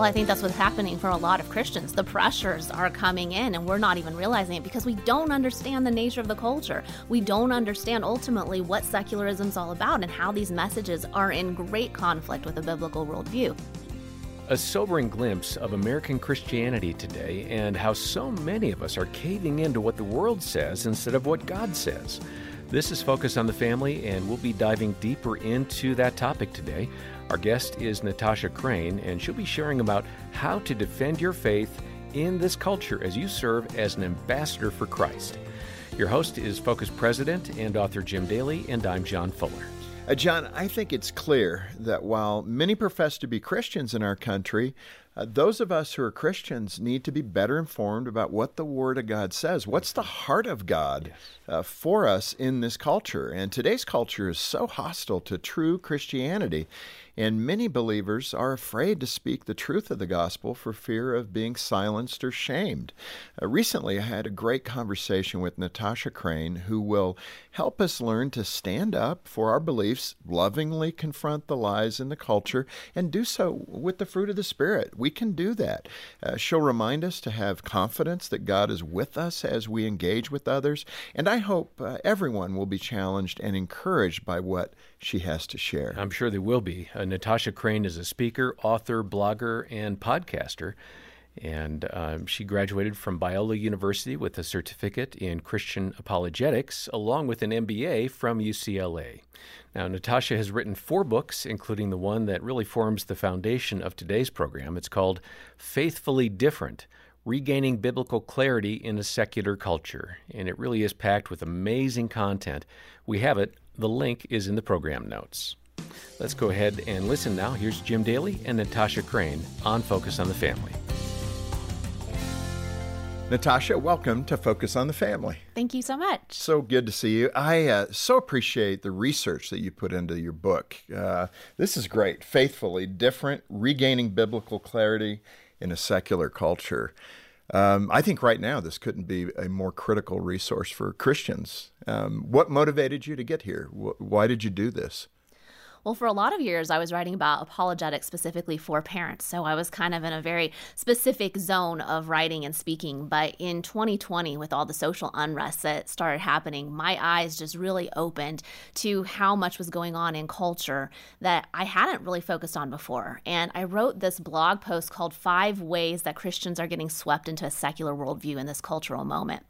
Well, I think that's what's happening for a lot of Christians. The pressures are coming in, and we're not even realizing it because we don't understand the nature of the culture. We don't understand ultimately what secularism is all about and how these messages are in great conflict with a biblical worldview. A sobering glimpse of American Christianity today and how so many of us are caving into what the world says instead of what God says. This is Focus on the Family, and we'll be diving deeper into that topic today. Our guest is Natasha Crain, and she'll be sharing about how to defend your faith in this culture as you serve as an ambassador for Christ. Your host is Focus President and author Jim Daly, and I'm John Fuller. Uh, John, I think it's clear that while many profess to be Christians in our country, uh, those of us who are Christians need to be better informed about what the Word of God says. What's the heart of God yes. uh, for us in this culture? And today's culture is so hostile to true Christianity. And many believers are afraid to speak the truth of the gospel for fear of being silenced or shamed. Uh, recently, I had a great conversation with Natasha Crain, who will help us learn to stand up for our beliefs, lovingly confront the lies in the culture, and do so with the fruit of the Spirit. We can do that. Uh, she'll remind us to have confidence that God is with us as we engage with others. And I hope uh, everyone will be challenged and encouraged by what she has to share. I'm sure they will be. Uh, Natasha Crain is a speaker, author, blogger, and podcaster. And um, she graduated from Biola University with a certificate in Christian apologetics, along with an MBA from UCLA. Now, Natasha has written four books, including the one that really forms the foundation of today's program. It's called Faithfully Different Regaining Biblical Clarity in a Secular Culture. And it really is packed with amazing content. We have it the link is in the program notes. Let's go ahead and listen now. Here's Jim Daly and Natasha Crain on Focus on the Family. Natasha, welcome to Focus on the Family. Thank you so much. So good to see you. I uh, so appreciate the research that you put into your book. Uh, this is great. Faithfully different, regaining biblical clarity in a secular culture. Um, I think right now this couldn't be a more critical resource for Christians. Um, what motivated you to get here? why did you do this? Well, for a lot of years, I was writing about apologetics specifically for parents. So I was kind of in a very specific zone of writing and speaking. But in 2020, with all the social unrest that started happening, my eyes just really opened to how much was going on in culture that I hadn't really focused on before. And I wrote this blog post called Five Ways That Christians Are Getting Swept into a Secular Worldview in This Cultural Moment.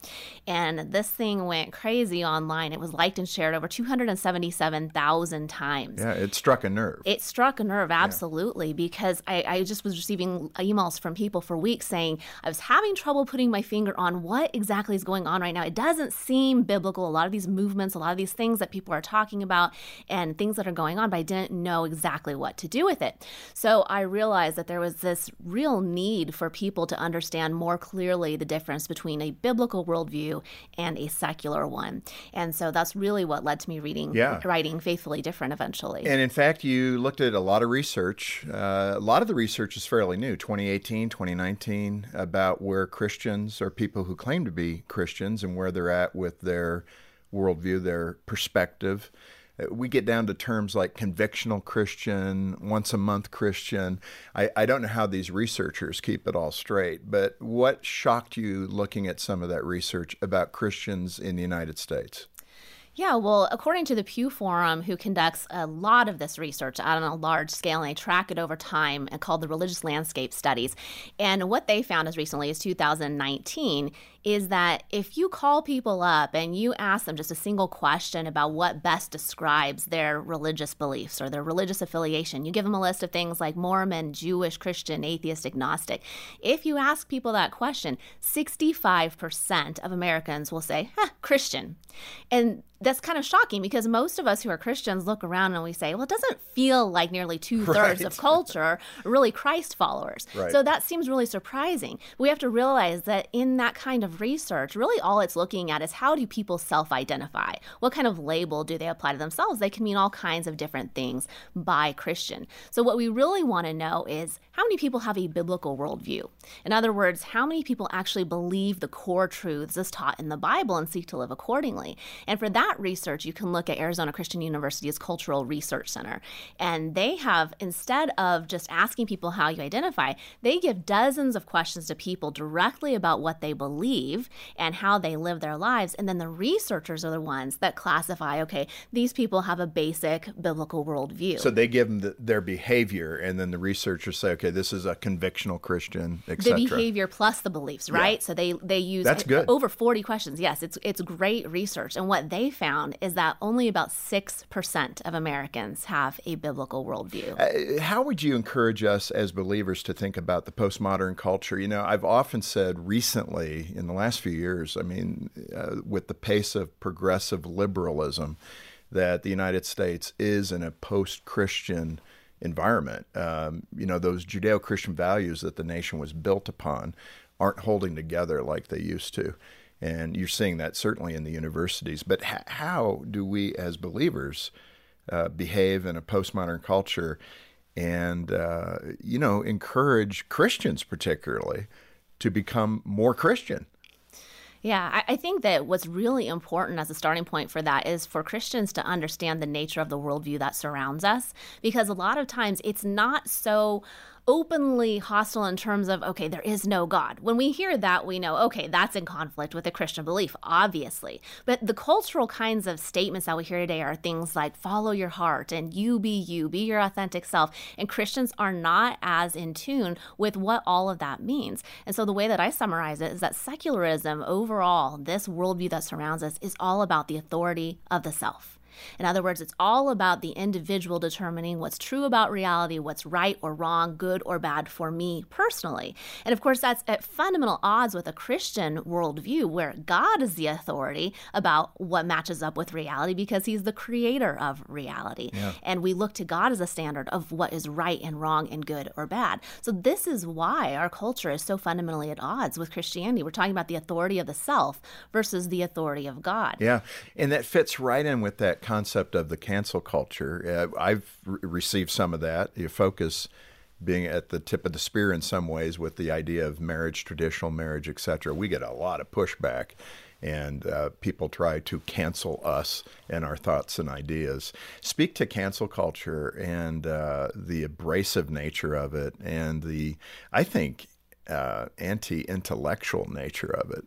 And this thing went crazy online. It was liked and shared over 277,000 times. Yeah, it struck a nerve. It struck a nerve, absolutely, yeah. because I, I just was receiving emails from people for weeks saying, I was having trouble putting my finger on what exactly is going on right now. It doesn't seem biblical. A lot of these movements, a lot of these things that people are talking about and things that are going on, but I didn't know exactly what to do with it. So I realized that there was this real need for people to understand more clearly the difference between a biblical worldview and a secular one. And so that's really what led to me reading, yeah. writing Faithfully Different eventually. And in fact, you looked at a lot of research. Uh, a lot of the research is fairly new 2018, 2019, about where Christians or people who claim to be Christians and where they're at with their worldview, their perspective. Uh, we get down to terms like convictional Christian, once a month Christian. I, I don't know how these researchers keep it all straight, but what shocked you looking at some of that research about Christians in the United States? Yeah, well, according to the Pew Forum, who conducts a lot of this research on a large scale, and they track it over time, and called the Religious Landscape Studies. And what they found as recently as 2019 is that if you call people up and you ask them just a single question about what best describes their religious beliefs or their religious affiliation, you give them a list of things like Mormon, Jewish, Christian, atheist, agnostic. If you ask people that question, 65% of Americans will say, huh, Christian. And that's kind of shocking because most of us who are Christians look around and we say, well, it doesn't feel like nearly two thirds right. of culture are really Christ followers. Right. So that seems really surprising. We have to realize that in that kind of of research, really all it's looking at is how do people self identify? What kind of label do they apply to themselves? They can mean all kinds of different things by Christian. So, what we really want to know is how many people have a biblical worldview? In other words, how many people actually believe the core truths as taught in the Bible and seek to live accordingly? And for that research, you can look at Arizona Christian University's Cultural Research Center. And they have, instead of just asking people how you identify, they give dozens of questions to people directly about what they believe and how they live their lives. And then the researchers are the ones that classify okay, these people have a basic biblical worldview. So they give them the, their behavior, and then the researchers say, okay, this is a convictional Christian, etc. The behavior plus the beliefs, right? Yeah. So they they use That's good. over 40 questions. Yes, it's it's great research. And what they found is that only about 6% of Americans have a biblical worldview. Uh, how would you encourage us as believers to think about the postmodern culture? You know, I've often said recently in the last few years, I mean, uh, with the pace of progressive liberalism, that the United States is in a post Christian environment. Um, you know, those Judeo Christian values that the nation was built upon aren't holding together like they used to. And you're seeing that certainly in the universities. But how do we as believers uh, behave in a postmodern culture and, uh, you know, encourage Christians particularly to become more Christian? Yeah, I, think that what's really important as a starting point for that is for Christians to understand the nature of the worldview that surrounds us, because a lot of times it's not so openly hostile in terms of, okay, there is no God. When we hear that, we know, okay, that's in conflict with the Christian belief, obviously. But the cultural kinds of statements that we hear today are things like follow your heart and you be you, be your authentic self. And Christians are not as in tune with what all of that means. And so the way that I summarize it is that secularism overall, this worldview that surrounds us, is all about the authority of the self. In other words, it's all about the individual determining what's true about reality, what's right or wrong, good or bad for me personally. And of course, that's at fundamental odds with a Christian worldview where God is the authority about what matches up with reality because he's the creator of reality. Yeah. And we look to God as a standard of what is right and wrong and good or bad. So, this is why our culture is so fundamentally at odds with Christianity. We're talking about the authority of the self versus the authority of God. Yeah. And that fits right in with that concept of the cancel culture. Uh, I've re- received some of that. You focus being at the tip of the spear in some ways with the idea of marriage, traditional marriage, etc. We get a lot of pushback, and uh, people try to cancel us and our thoughts and ideas. Speak to cancel culture and uh, the abrasive nature of it, and the I think uh, anti-intellectual nature of it.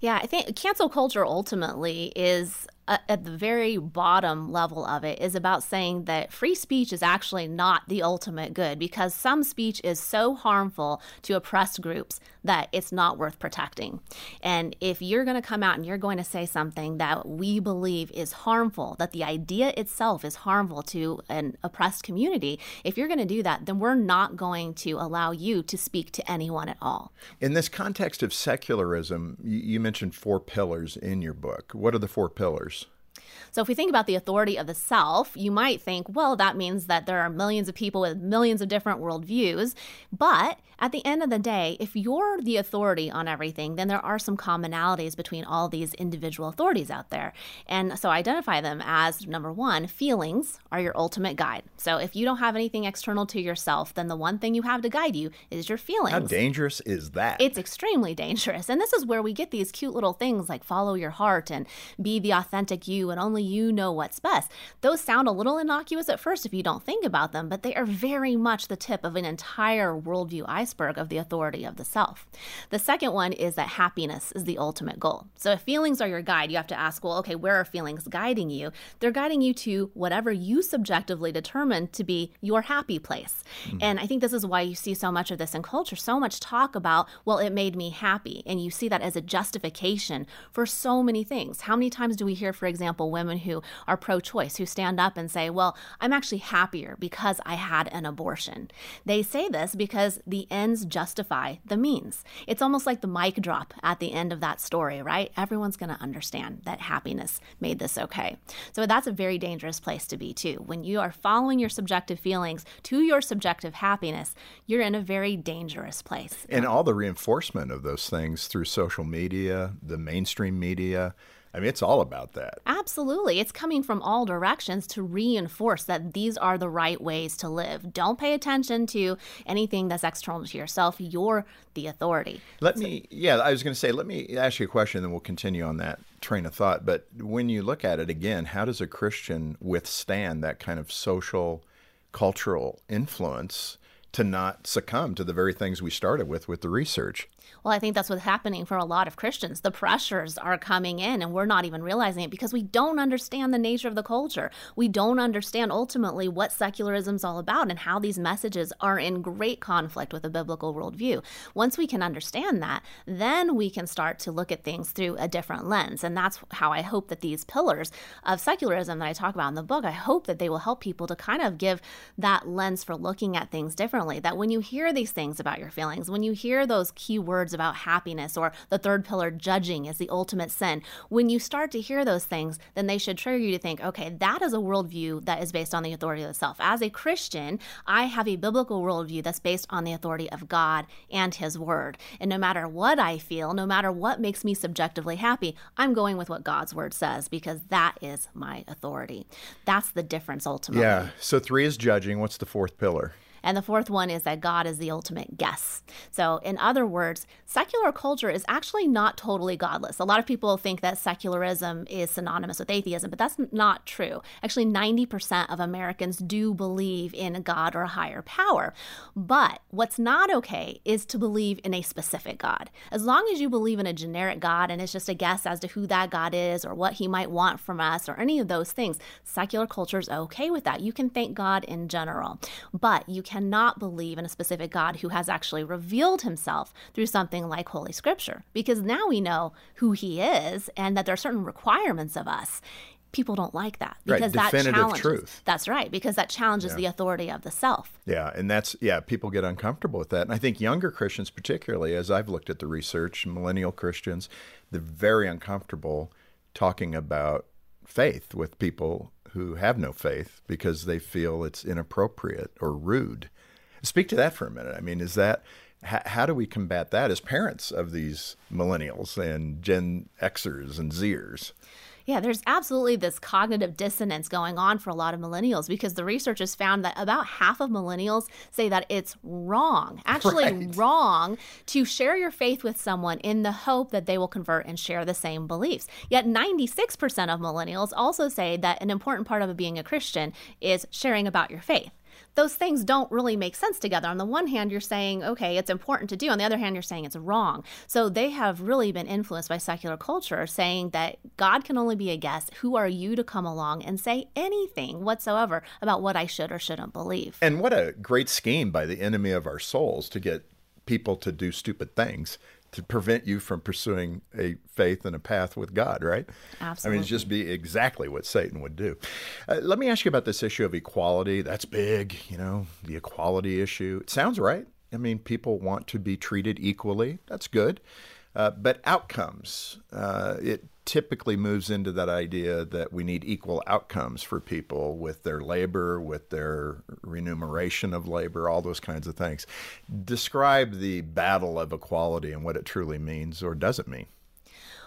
Yeah, I think cancel culture ultimately is uh, at the very bottom level of it is about saying that free speech is actually not the ultimate good because some speech is so harmful to oppressed groups that it's not worth protecting. And if you're going to come out and you're going to say something that we believe is harmful, that the idea itself is harmful to an oppressed community, if you're going to do that, then we're not going to allow you to speak to anyone at all. In this context of secularism, you mentioned four pillars in your book. What are the four pillars? So if we think about the authority of the self, you might think, well, that means that there are millions of people with millions of different worldviews. But at the end of the day, if you're the authority on everything, then there are some commonalities between all these individual authorities out there. And so identify them as number one, feelings are your ultimate guide. So if you don't have anything external to yourself, then the one thing you have to guide you is your feelings. How dangerous is that? It's extremely dangerous. And this is where we get these cute little things like follow your heart and be the authentic you and only you know what's best. Those sound a little innocuous at first if you don't think about them, but they are very much the tip of an entire worldview iceberg of the authority of the self. The second one is that happiness is the ultimate goal. So if feelings are your guide, you have to ask, well, okay, where are feelings guiding you? They're guiding you to whatever you subjectively determine to be your happy place. Mm-hmm. And I think this is why you see so much of this in culture, so much talk about, well, it made me happy. And you see that as a justification for so many things. How many times do we hear, for example, women who are pro choice, who stand up and say, Well, I'm actually happier because I had an abortion. They say this because the ends justify the means. It's almost like the mic drop at the end of that story, right? Everyone's going to understand that happiness made this okay. So that's a very dangerous place to be, too. When you are following your subjective feelings to your subjective happiness, you're in a very dangerous place. And all the reinforcement of those things through social media, the mainstream media, I mean, it's all about that. Absolutely. It's coming from all directions to reinforce that these are the right ways to live. Don't pay attention to anything that's external to yourself. You're the authority. Let so, me, yeah, I was going to say, let me ask you a question, and then we'll continue on that train of thought. But when you look at it again, how does a Christian withstand that kind of social, cultural influence? to not succumb to the very things we started with with the research. Well, I think that's what's happening for a lot of Christians. The pressures are coming in, and we're not even realizing it because we don't understand the nature of the culture. We don't understand ultimately what secularism is all about and how these messages are in great conflict with a biblical worldview. Once we can understand that, then we can start to look at things through a different lens. And that's how I hope that these pillars of secularism that I talk about in the book, I hope that they will help people to kind of give that lens for looking at things differently. That when you hear these things about your feelings, when you hear those key words, words about happiness or the third pillar, judging is the ultimate sin. When you start to hear those things, then they should trigger you to think, okay, that is a worldview that is based on the authority of the self. As a Christian, I have a biblical worldview that's based on the authority of God and His Word. And no matter what I feel, no matter what makes me subjectively happy, I'm going with what God's Word says because that is my authority. That's the difference ultimately. Yeah. So three is judging. What's the fourth pillar? And the fourth one is that God is the ultimate guess. So, in other words, secular culture is actually not totally godless. A lot of people think that secularism is synonymous with atheism, but that's not true. Actually, 90% of Americans do believe in a God or a higher power. But what's not okay is to believe in a specific God. As long as you believe in a generic God and it's just a guess as to who that God is or what he might want from us or any of those things, secular culture is okay with that. You can thank God in general, but you cannot believe in a specific God who has actually revealed himself through something like Holy Scripture, because now we know who he is and that there are certain requirements of us. People don't like that because right, that challenges. Truth. That's right, because that challenges yeah. the authority of the self. Yeah, and that's yeah, people get uncomfortable with that, and I think younger Christians, particularly, as I've looked at the research, millennial Christians, they're very uncomfortable talking about faith with people who have no faith because they feel it's inappropriate or rude. Speak to that for a minute. I mean, is that how, how do we combat that as parents of these millennials and Gen Xers and Zers? Yeah, there's absolutely this cognitive dissonance going on for a lot of millennials because the research has found that about half of millennials say that it's wrong, actually right. wrong, to share your faith with someone in the hope that they will convert and share the same beliefs. Yet 96% of millennials also say that an important part of being a Christian is sharing about your faith those things don't really make sense together. On the one hand, you're saying, okay, it's important to do. On the other hand, you're saying it's wrong. So they have really been influenced by secular culture, saying that God can only be a guest. Who are you to come along and say anything whatsoever about what I should or shouldn't believe? And what a great scheme by the enemy of our souls to get people to do stupid things to prevent you from pursuing a faith and a path with God, right? Absolutely. I mean, it's just be exactly what Satan would do. Uh, let me ask you about this issue of equality. That's big, you know, the equality issue. It sounds right. I mean, people want to be treated equally. That's good. Uh, but outcomes, uh, it typically moves into that idea that we need equal outcomes for people with their labor, with their remuneration of labor, all those kinds of things. Describe the battle of equality and what it truly means or doesn't mean.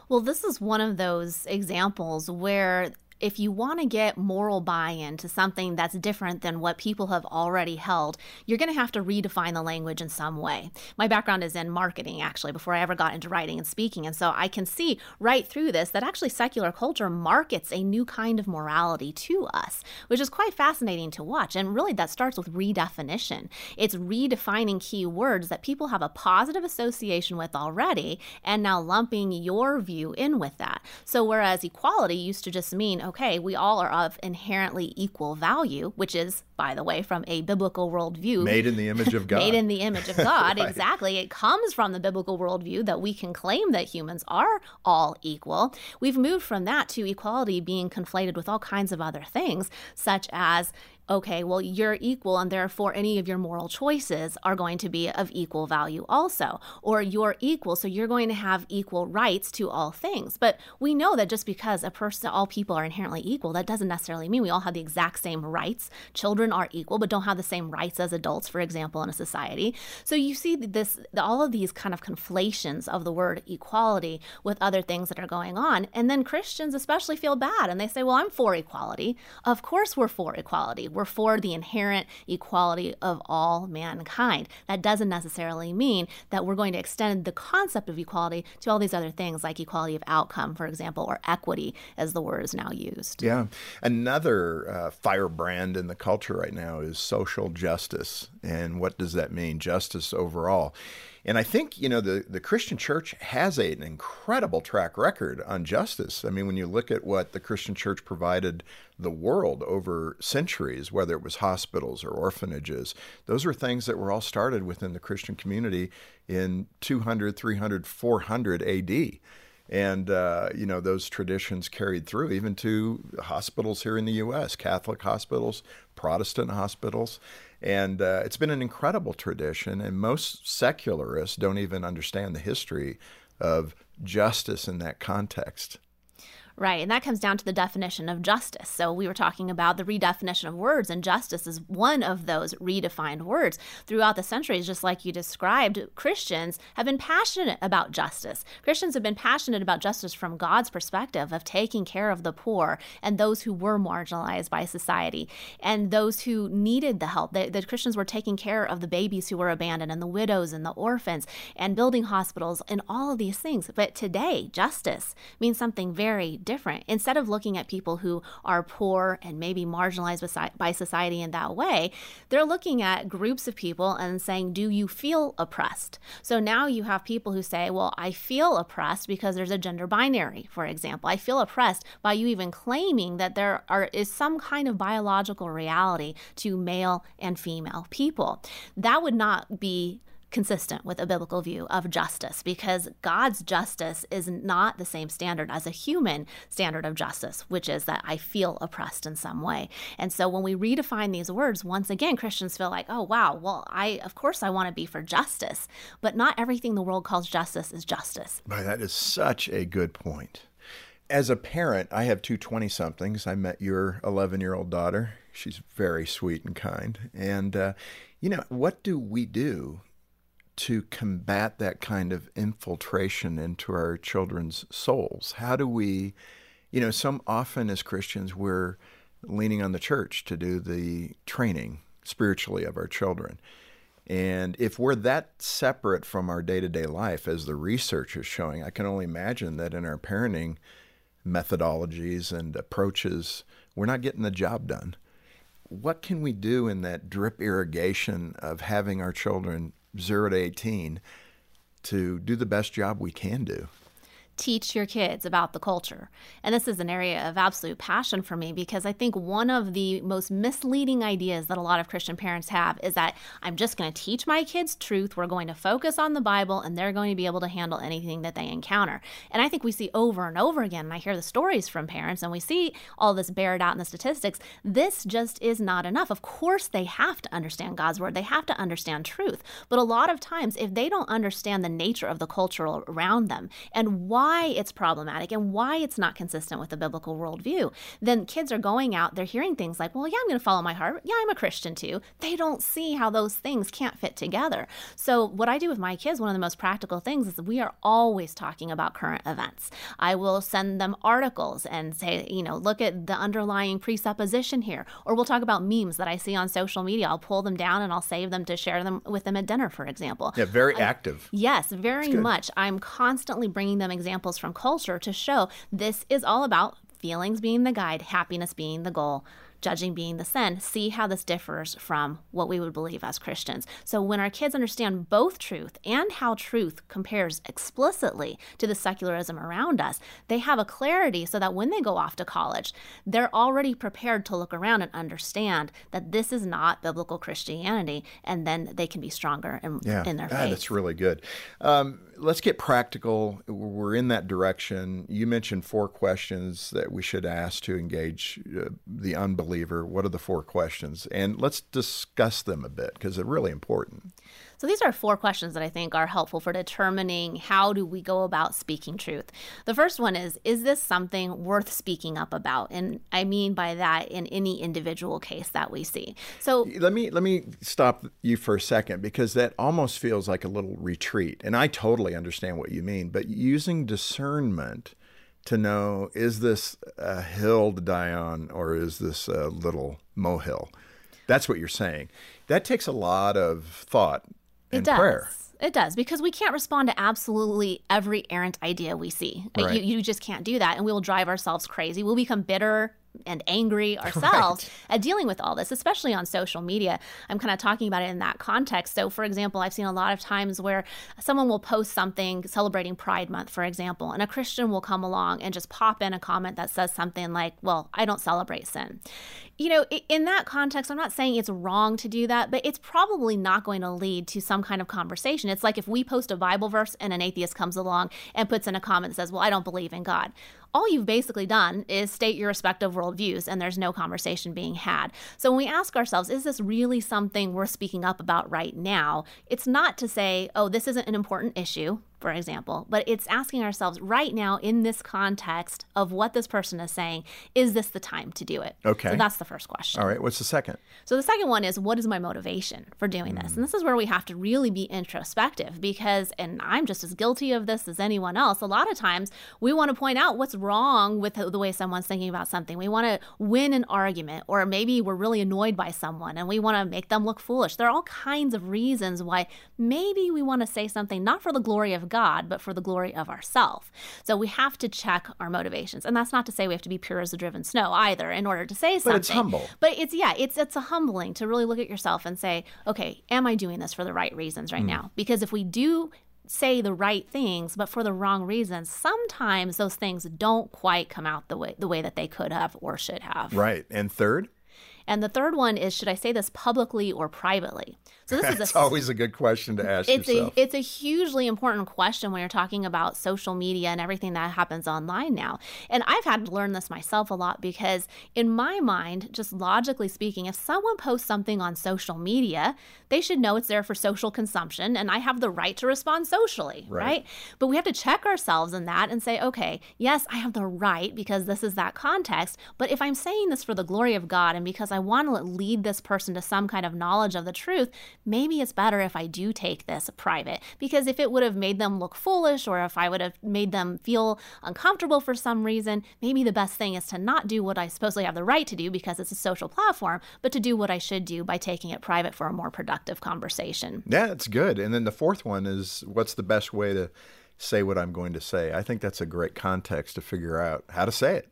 Well, this is one of those examples where if you want to get moral buy in to something that's different than what people have already held, you're going to have to redefine the language in some way. My background is in marketing, actually, before I ever got into writing and speaking. And so I can see right through this that actually secular culture markets a new kind of morality to us, which is quite fascinating to watch. And really, that starts with redefinition. It's redefining key words that people have a positive association with already, and now lumping your view in with that. So, whereas equality used to just mean, okay, we all are of inherently equal value, which is, by the way, from a biblical worldview. Made in the image of God. Made in the image of God, right. exactly. It comes from the biblical worldview that we can claim that humans are all equal. We've moved from that to equality being conflated with all kinds of other things, such as okay, well, you're equal, and therefore any of your moral choices are going to be of equal value also. Or you're equal, so you're going to have equal rights to all things. But we know that just because a person, all people are inherently equal, that doesn't necessarily mean we all have the exact same rights. Children are equal, but don't have the same rights as adults, for example, in a society. So you see this, all of these kind of conflations of the word equality with other things that are going on. And then Christians especially feel bad and they say, well, I'm for equality. Of course, we're for equality we're for the inherent equality of all mankind. That doesn't necessarily mean that we're going to extend the concept of equality to all these other things like equality of outcome, for example, or equity, as the word is now used. Yeah. Another uh, firebrand in the culture right now is social justice. And what does that mean? Justice overall. And I think, you know, the, the Christian church has a, an incredible track record on justice. I mean, when you look at what the Christian church provided the world over centuries, whether it was hospitals or orphanages, those were things that were all started within the Christian community in 200, 300, 400 AD. And, uh, you know, those traditions carried through even to hospitals here in the U.S., Catholic hospitals, Protestant hospitals. And uh, it's been an incredible tradition, and most secularists don't even understand the history of justice in that context. Right. And that comes down to the definition of justice. So we were talking about the redefinition of words, and justice is one of those redefined words. Throughout the centuries, just like you described, Christians have been passionate about justice. Christians have been passionate about justice from God's perspective of taking care of the poor and those who were marginalized by society and those who needed the help. The, the Christians were taking care of the babies who were abandoned and the widows and the orphans and building hospitals and all of these things. But today, justice means something very different. Instead of looking at people who are poor and maybe marginalized by society in that way, they're looking at groups of people and saying, Do you feel oppressed? So now you have people who say, Well, I feel oppressed because there's a gender binary, for example. I feel oppressed by you even claiming that there are, is some kind of biological reality to male and female people. That would not be consistent with a biblical view of justice because God's justice is not the same standard as a human standard of justice, which is that I feel oppressed in some way. And so when we redefine these words, once again, Christians feel like, oh, wow, well, I, of course, I want to be for justice, but not everything the world calls justice is justice. Boy, that is such a good point. As a parent, I have two 20 somethings. I met your 11 year old daughter. She's very sweet and kind. And, uh, you know, what do we do to combat that kind of infiltration into our children's souls? How do we, you know, some often as Christians, we're leaning on the church to do the training spiritually of our children. And if we're that separate from our day to day life, as the research is showing, I can only imagine that in our parenting methodologies and approaches, we're not getting the job done. What can we do in that drip irrigation of having our children 0 to 18 to do the best job we can do teach your kids about the culture. And this is an area of absolute passion for me because I think one of the most misleading ideas that a lot of Christian parents have is that I'm just going to teach my kids truth. We're going to focus on the Bible and they're going to be able to handle anything that they encounter. And I think we see over and over again, and I hear the stories from parents and we see all this bared out in the statistics. This just is not enough. Of course, they have to understand God's word, they have to understand truth. But a lot of times, if they don't understand the nature of the culture around them and why why it's problematic and why it's not consistent with the biblical worldview, then kids are going out, they're hearing things like, well, yeah, I'm going to follow my heart. Yeah, I'm a Christian too. They don't see how those things can't fit together. So, what I do with my kids, one of the most practical things is we are always talking about current events. I will send them articles and say, you know, look at the underlying presupposition here. Or we'll talk about memes that I see on social media. I'll pull them down and I'll save them to share them with them at dinner, for example. Yeah, very active. I, yes, very much. I'm constantly bringing them examples examples from culture to show this is all about feelings being the guide, happiness being the goal judging being the sin, see how this differs from what we would believe as Christians. So when our kids understand both truth and how truth compares explicitly to the secularism around us, they have a clarity so that when they go off to college, they're already prepared to look around and understand that this is not biblical Christianity, and then they can be stronger in, yeah. in their ah, faith. That's really good. Um, let's get practical. We're in that direction. You mentioned four questions that we should ask to engage uh, the unbeliever. What are the four questions? And let's discuss them a bit because they're really important. So these are four questions that I think are helpful for determining how do we go about speaking truth. The first one is is this something worth speaking up about? And I mean by that in any individual case that we see. So let me let me stop you for a second because that almost feels like a little retreat. And I totally understand what you mean, but using discernment to know is this a hill to die on or is this a little molehill? That's what you're saying. That takes a lot of thought it does. prayer. It does because we can't respond to absolutely every errant idea we see. Right. You, you just can't do that, and we will drive ourselves crazy. We'll become bitter and angry ourselves right. at dealing with all this, especially on social media. I'm kind of talking about it in that context. So, for example, I've seen a lot of times where someone will post something celebrating Pride Month, for example, and a Christian will come along and just pop in a comment that says something like, Well, I don't celebrate sin. You know, in that context, I'm not saying it's wrong to do that, but it's probably not going to lead to some kind of conversation. It's like if we post a Bible verse and an atheist comes along and puts in a comment that says, Well, I don't believe in God all you've basically done is state your respective worldviews and there's no conversation being had. So when we ask ourselves, is this really something we're speaking up about right now? It's not to say, oh, this isn't an important issue for example, but it's asking ourselves right now in this context of what this person is saying, is this the time to do it? Okay. So that's the first question. All right. What's the second? So the second one is what is my motivation for doing this? Mm. And this is where we have to really be introspective because, and I'm just as guilty of this as anyone else, a lot of times we want to point out what's wrong with the way someone's thinking about something. We want to win an argument, or maybe we're really annoyed by someone and we want to make them look foolish. There are all kinds of reasons why maybe we want to say something not for the glory of God, but for the glory of ourself. So we have to check our motivations. And that's not to say we have to be pure as the driven snow either in order to say something. But it's humble. But it's yeah, it's it's a humbling to really look at yourself and say, okay, am I doing this for the right reasons right mm. now? Because if we do say the right things but for the wrong reasons sometimes those things don't quite come out the way the way that they could have or should have right and third and the third one is should I say this publicly or privately? So this That's is a, always a good question to ask it's yourself. A, it's a hugely important question when you're talking about social media and everything that happens online now. And I've had to learn this myself a lot because in my mind, just logically speaking, if someone posts something on social media, they should know it's there for social consumption and I have the right to respond socially, right? right? But we have to check ourselves in that and say, okay, yes, I have the right because this is that context, but if I'm saying this for the glory of God and because I want to lead this person to some kind of knowledge of the truth, maybe it's better if I do take this private. Because if it would have made them look foolish or if I would have made them feel uncomfortable for some reason, maybe the best thing is to not do what I supposedly have the right to do because it's a social platform, but to do what I should do by taking it private for a more productive conversation. Yeah, it's good. And then the fourth one is what's the best way to say what I'm going to say? I think that's a great context to figure out how to say it.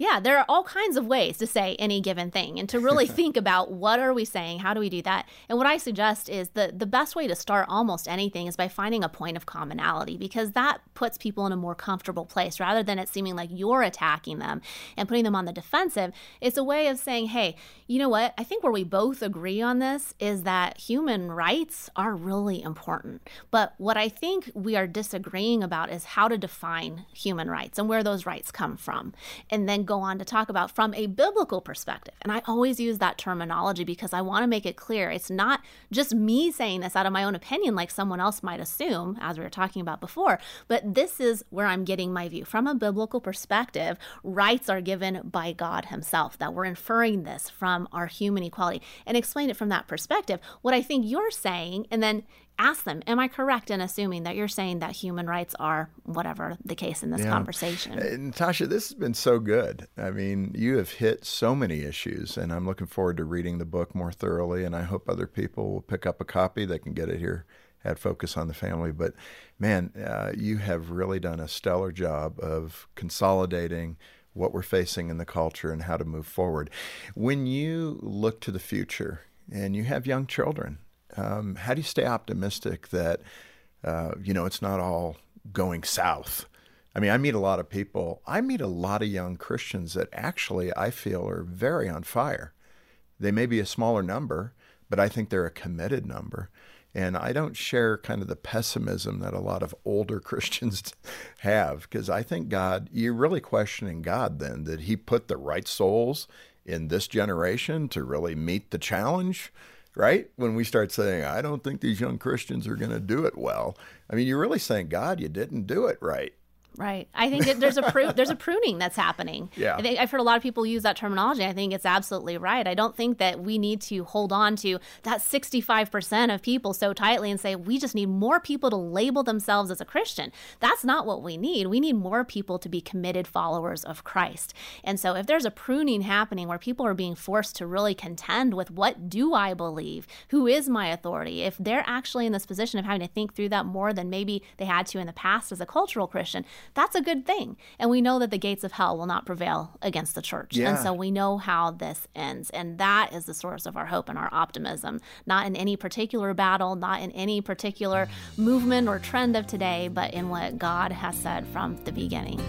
Yeah, there are all kinds of ways to say any given thing and to really think about what are we saying, how do we do that? And what I suggest is the the best way to start almost anything is by finding a point of commonality because that puts people in a more comfortable place rather than it seeming like you're attacking them and putting them on the defensive. It's a way of saying, "Hey, you know what? I think where we both agree on this is that human rights are really important. But what I think we are disagreeing about is how to define human rights and where those rights come from." And then go on to talk about from a biblical perspective. And I always use that terminology because I want to make it clear it's not just me saying this out of my own opinion like someone else might assume, as we were talking about before, but this is where I'm getting my view. From a biblical perspective, rights are given by God Himself, that we're inferring this from our human equality and explain it from that perspective. What I think you're saying, and then ask them, Am I correct in assuming that you're saying that human rights are whatever the case in this yeah. conversation? Uh, Natasha, this has been so good. I mean, you have hit so many issues, and I'm looking forward to reading the book more thoroughly. And I hope other people will pick up a copy. They can get it here at Focus on the Family. But man, uh, you have really done a stellar job of consolidating what we're facing in the culture and how to move forward. When you look to the future and you have young children, um, how do you stay optimistic that uh, you know it's not all going south? I mean, I meet a lot of people. I meet a lot of young Christians that actually I feel are very on fire. They may be a smaller number, but I think they're a committed number. And I don't share kind of the pessimism that a lot of older Christians have because I think God, you're really questioning God then. Did He put the right souls in this generation to really meet the challenge? Right? When we start saying, I don't think these young Christians are going to do it well, I mean, you're really saying, God, you didn't do it right. Right. I think it, there's a pru- there's a pruning that's happening. Yeah. I think I've heard a lot of people use that terminology. I think it's absolutely right. I don't think that we need to hold on to that 65% of people so tightly and say we just need more people to label themselves as a Christian. That's not what we need. We need more people to be committed followers of Christ. And so if there's a pruning happening where people are being forced to really contend with what do I believe? Who is my authority? If they're actually in this position of having to think through that more than maybe they had to in the past as a cultural Christian, that's a good thing. And we know that the gates of hell will not prevail against the church. Yeah. And so we know how this ends. And that is the source of our hope and our optimism, not in any particular battle, not in any particular movement or trend of today, but in what God has said from the beginning.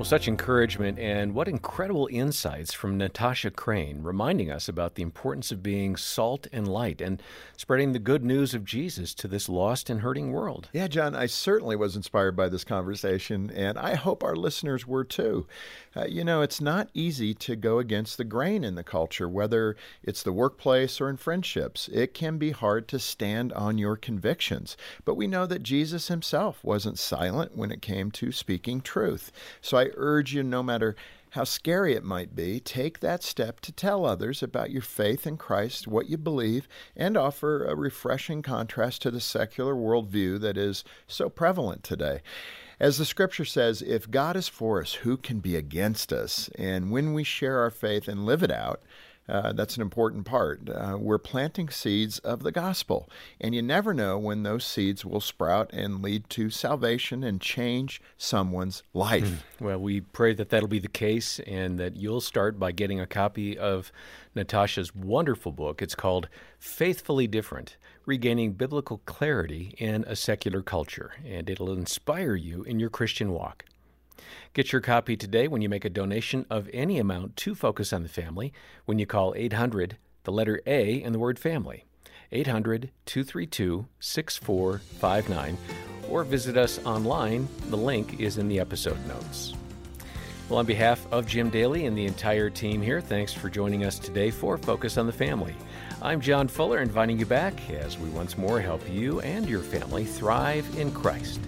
Well, such encouragement and what incredible insights from Natasha Crain, reminding us about the importance of being salt and light and spreading the good news of Jesus to this lost and hurting world. Yeah, John, I certainly was inspired by this conversation, and I hope our listeners were too. Uh, you know, it's not easy to go against the grain in the culture, whether it's the workplace or in friendships. It can be hard to stand on your convictions, but we know that Jesus himself wasn't silent when it came to speaking truth. So I urge you, no matter how scary it might be, take that step to tell others about your faith in Christ, what you believe, and offer a refreshing contrast to the secular worldview that is so prevalent today. As the scripture says, if God is for us, who can be against us? And when we share our faith and live it out, uh, that's an important part. Uh, we're planting seeds of the gospel, and you never know when those seeds will sprout and lead to salvation and change someone's life. Well, we pray that that'll be the case and that you'll start by getting a copy of Natasha's wonderful book. It's called Faithfully Different Regaining Biblical Clarity in a Secular Culture, and it'll inspire you in your Christian walk. Get your copy today when you make a donation of any amount to Focus on the Family when you call 800, the letter A, and the word family. 800 232 6459, or visit us online. The link is in the episode notes. Well, on behalf of Jim Daly and the entire team here, thanks for joining us today for Focus on the Family. I'm John Fuller, inviting you back as we once more help you and your family thrive in Christ.